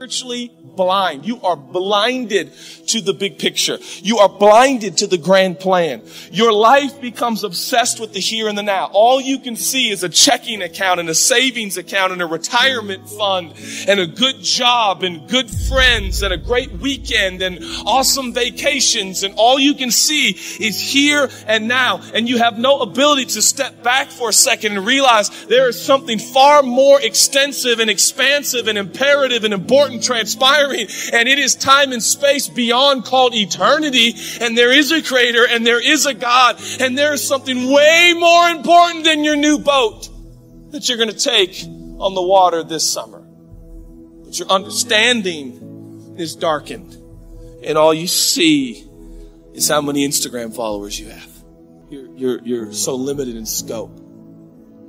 spiritually blind. You are blinded to the big picture. You are blinded to the grand plan. Your life becomes obsessed with the here and the now. All you can see is a checking account and a savings account and a retirement fund and a good job and good friends and a great weekend and awesome vacations. And all you can see is here and now. And you have no ability to step back for a second and realize there is something far more extensive and expansive and imperative and important transpiring. And it is time and space beyond called eternity. And there is a creator and there is a God. And there is something way more important than your new boat that you're going to take on the water this summer. But your understanding is darkened. And all you see is how many Instagram followers you have. You're, you're, you're so limited in scope.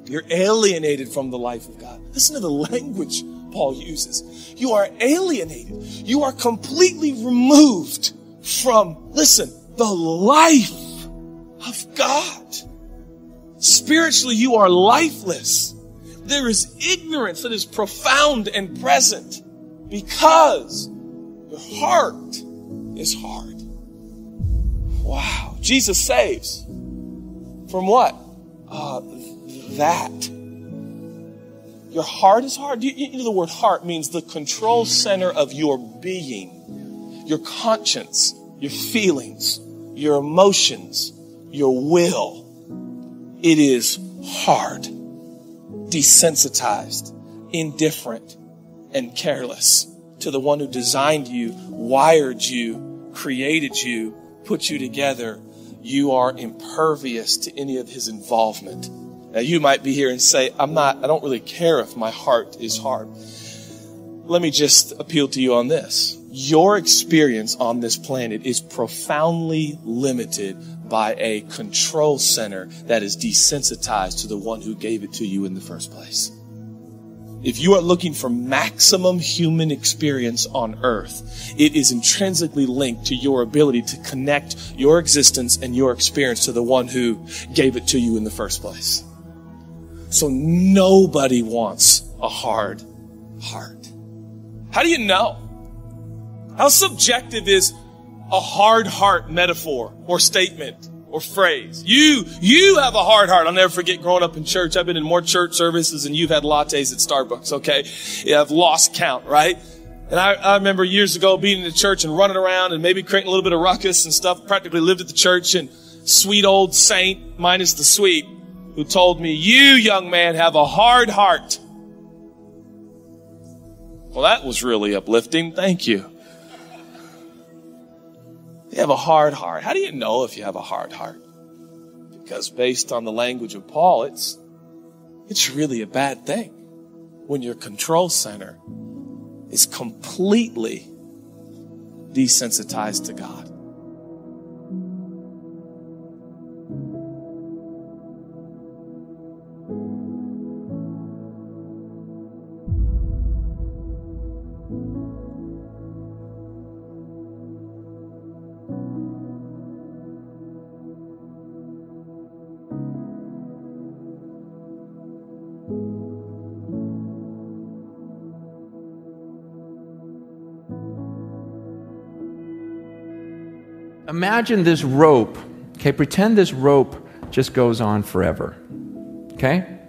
You're alienated from the life of God. Listen to the language Paul uses. You are alienated. You are completely removed from, listen, the life of God. Spiritually, you are lifeless. There is ignorance that is profound and present because your heart is hard. Wow. Jesus saves from what? Uh, that. Your heart is hard. You, you know the word heart means the control center of your being, your conscience, your feelings, your emotions, your will. It is hard, desensitized, indifferent, and careless to the one who designed you, wired you, created you, put you together. You are impervious to any of his involvement. Now you might be here and say, I'm not, I don't really care if my heart is hard. Let me just appeal to you on this. Your experience on this planet is profoundly limited by a control center that is desensitized to the one who gave it to you in the first place. If you are looking for maximum human experience on earth, it is intrinsically linked to your ability to connect your existence and your experience to the one who gave it to you in the first place. So nobody wants a hard heart. How do you know? How subjective is a hard heart metaphor or statement or phrase? You, you have a hard heart. I'll never forget growing up in church. I've been in more church services than you've had lattes at Starbucks, okay? Yeah, I've lost count, right? And I, I remember years ago being in the church and running around and maybe creating a little bit of ruckus and stuff. Practically lived at the church and sweet old saint minus the sweet who told me, You, young man, have a hard heart. Well, that was really uplifting. Thank you. You have a hard heart. How do you know if you have a hard heart? Because based on the language of Paul, it's, it's really a bad thing when your control center is completely desensitized to God. Imagine this rope, okay? Pretend this rope just goes on forever, okay?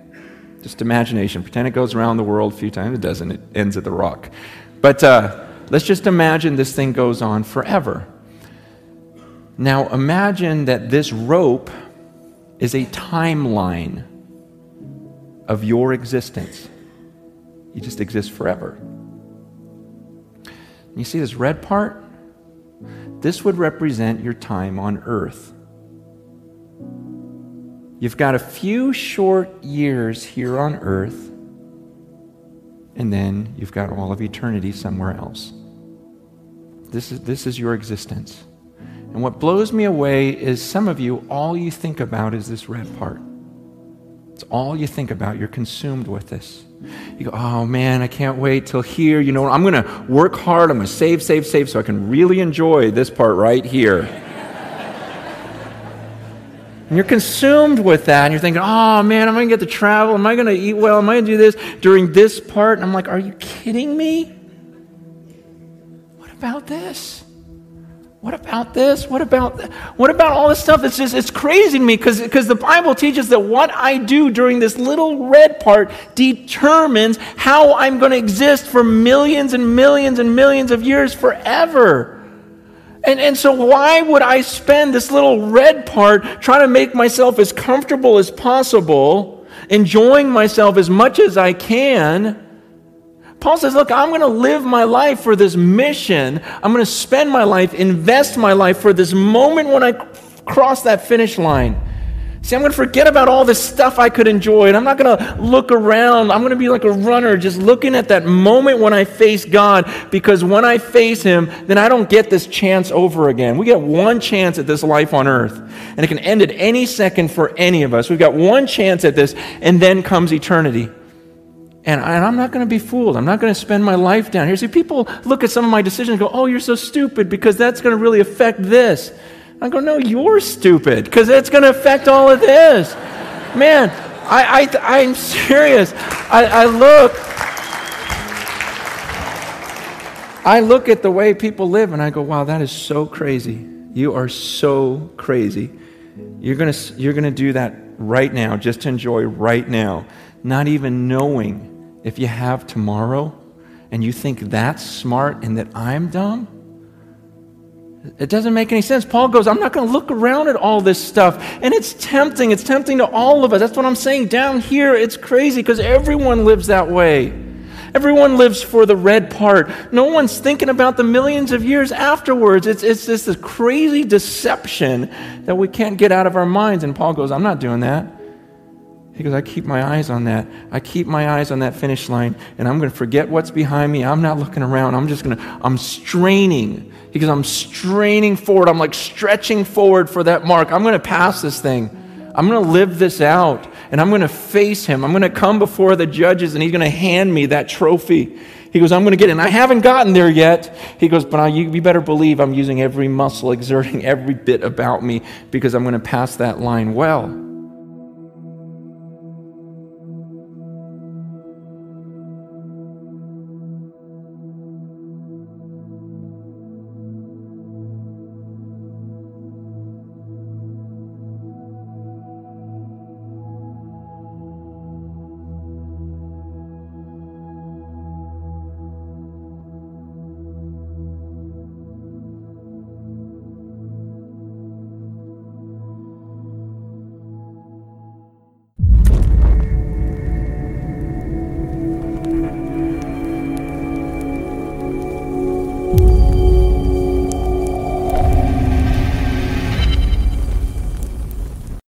Just imagination. Pretend it goes around the world a few times. It doesn't, it ends at the rock. But uh, let's just imagine this thing goes on forever. Now, imagine that this rope is a timeline of your existence. You just exist forever. You see this red part? This would represent your time on earth. You've got a few short years here on earth, and then you've got all of eternity somewhere else. This is, this is your existence. And what blows me away is some of you, all you think about is this red part. It's all you think about. You're consumed with this. You go, oh man, I can't wait till here. You know, I'm going to work hard. I'm going to save, save, save so I can really enjoy this part right here. and you're consumed with that. And you're thinking, oh man, am I going to get to travel? Am I going to eat well? Am I going to do this during this part? And I'm like, are you kidding me? What about this? What about this? What about what about all this stuff? It's just it's crazy to me because because the Bible teaches that what I do during this little red part determines how I'm going to exist for millions and millions and millions of years forever. And, and so, why would I spend this little red part trying to make myself as comfortable as possible, enjoying myself as much as I can? Paul says, Look, I'm going to live my life for this mission. I'm going to spend my life, invest my life for this moment when I cross that finish line. See, I'm going to forget about all the stuff I could enjoy, and I'm not going to look around. I'm going to be like a runner, just looking at that moment when I face God, because when I face Him, then I don't get this chance over again. We get one chance at this life on earth, and it can end at any second for any of us. We've got one chance at this, and then comes eternity. And, I, am not going to be fooled. I'm not going to spend my life down here. See, people look at some of my decisions and go, oh, you're so stupid because that's going to really affect this. I go, no, you're stupid because it's going to affect all of this. Man, I, I, I'm serious. I, I look. I look at the way people live and I go, wow, that is so crazy. You are so crazy. You're going you're going to do that right now, just to enjoy right now, not even knowing if you have tomorrow and you think that's smart and that I'm dumb. It doesn't make any sense. Paul goes, I'm not going to look around at all this stuff. And it's tempting. It's tempting to all of us. That's what I'm saying. Down here, it's crazy because everyone lives that way. Everyone lives for the red part. No one's thinking about the millions of years afterwards. It's, it's just this crazy deception that we can't get out of our minds. And Paul goes, I'm not doing that. He goes, I keep my eyes on that. I keep my eyes on that finish line, and I'm going to forget what's behind me. I'm not looking around. I'm just going to, I'm straining. Because I'm straining forward. I'm like stretching forward for that mark. I'm going to pass this thing. I'm going to live this out, and I'm going to face him. I'm going to come before the judges, and he's going to hand me that trophy. He goes, I'm going to get it. And I haven't gotten there yet. He goes, but I, you, you better believe I'm using every muscle, exerting every bit about me because I'm going to pass that line well.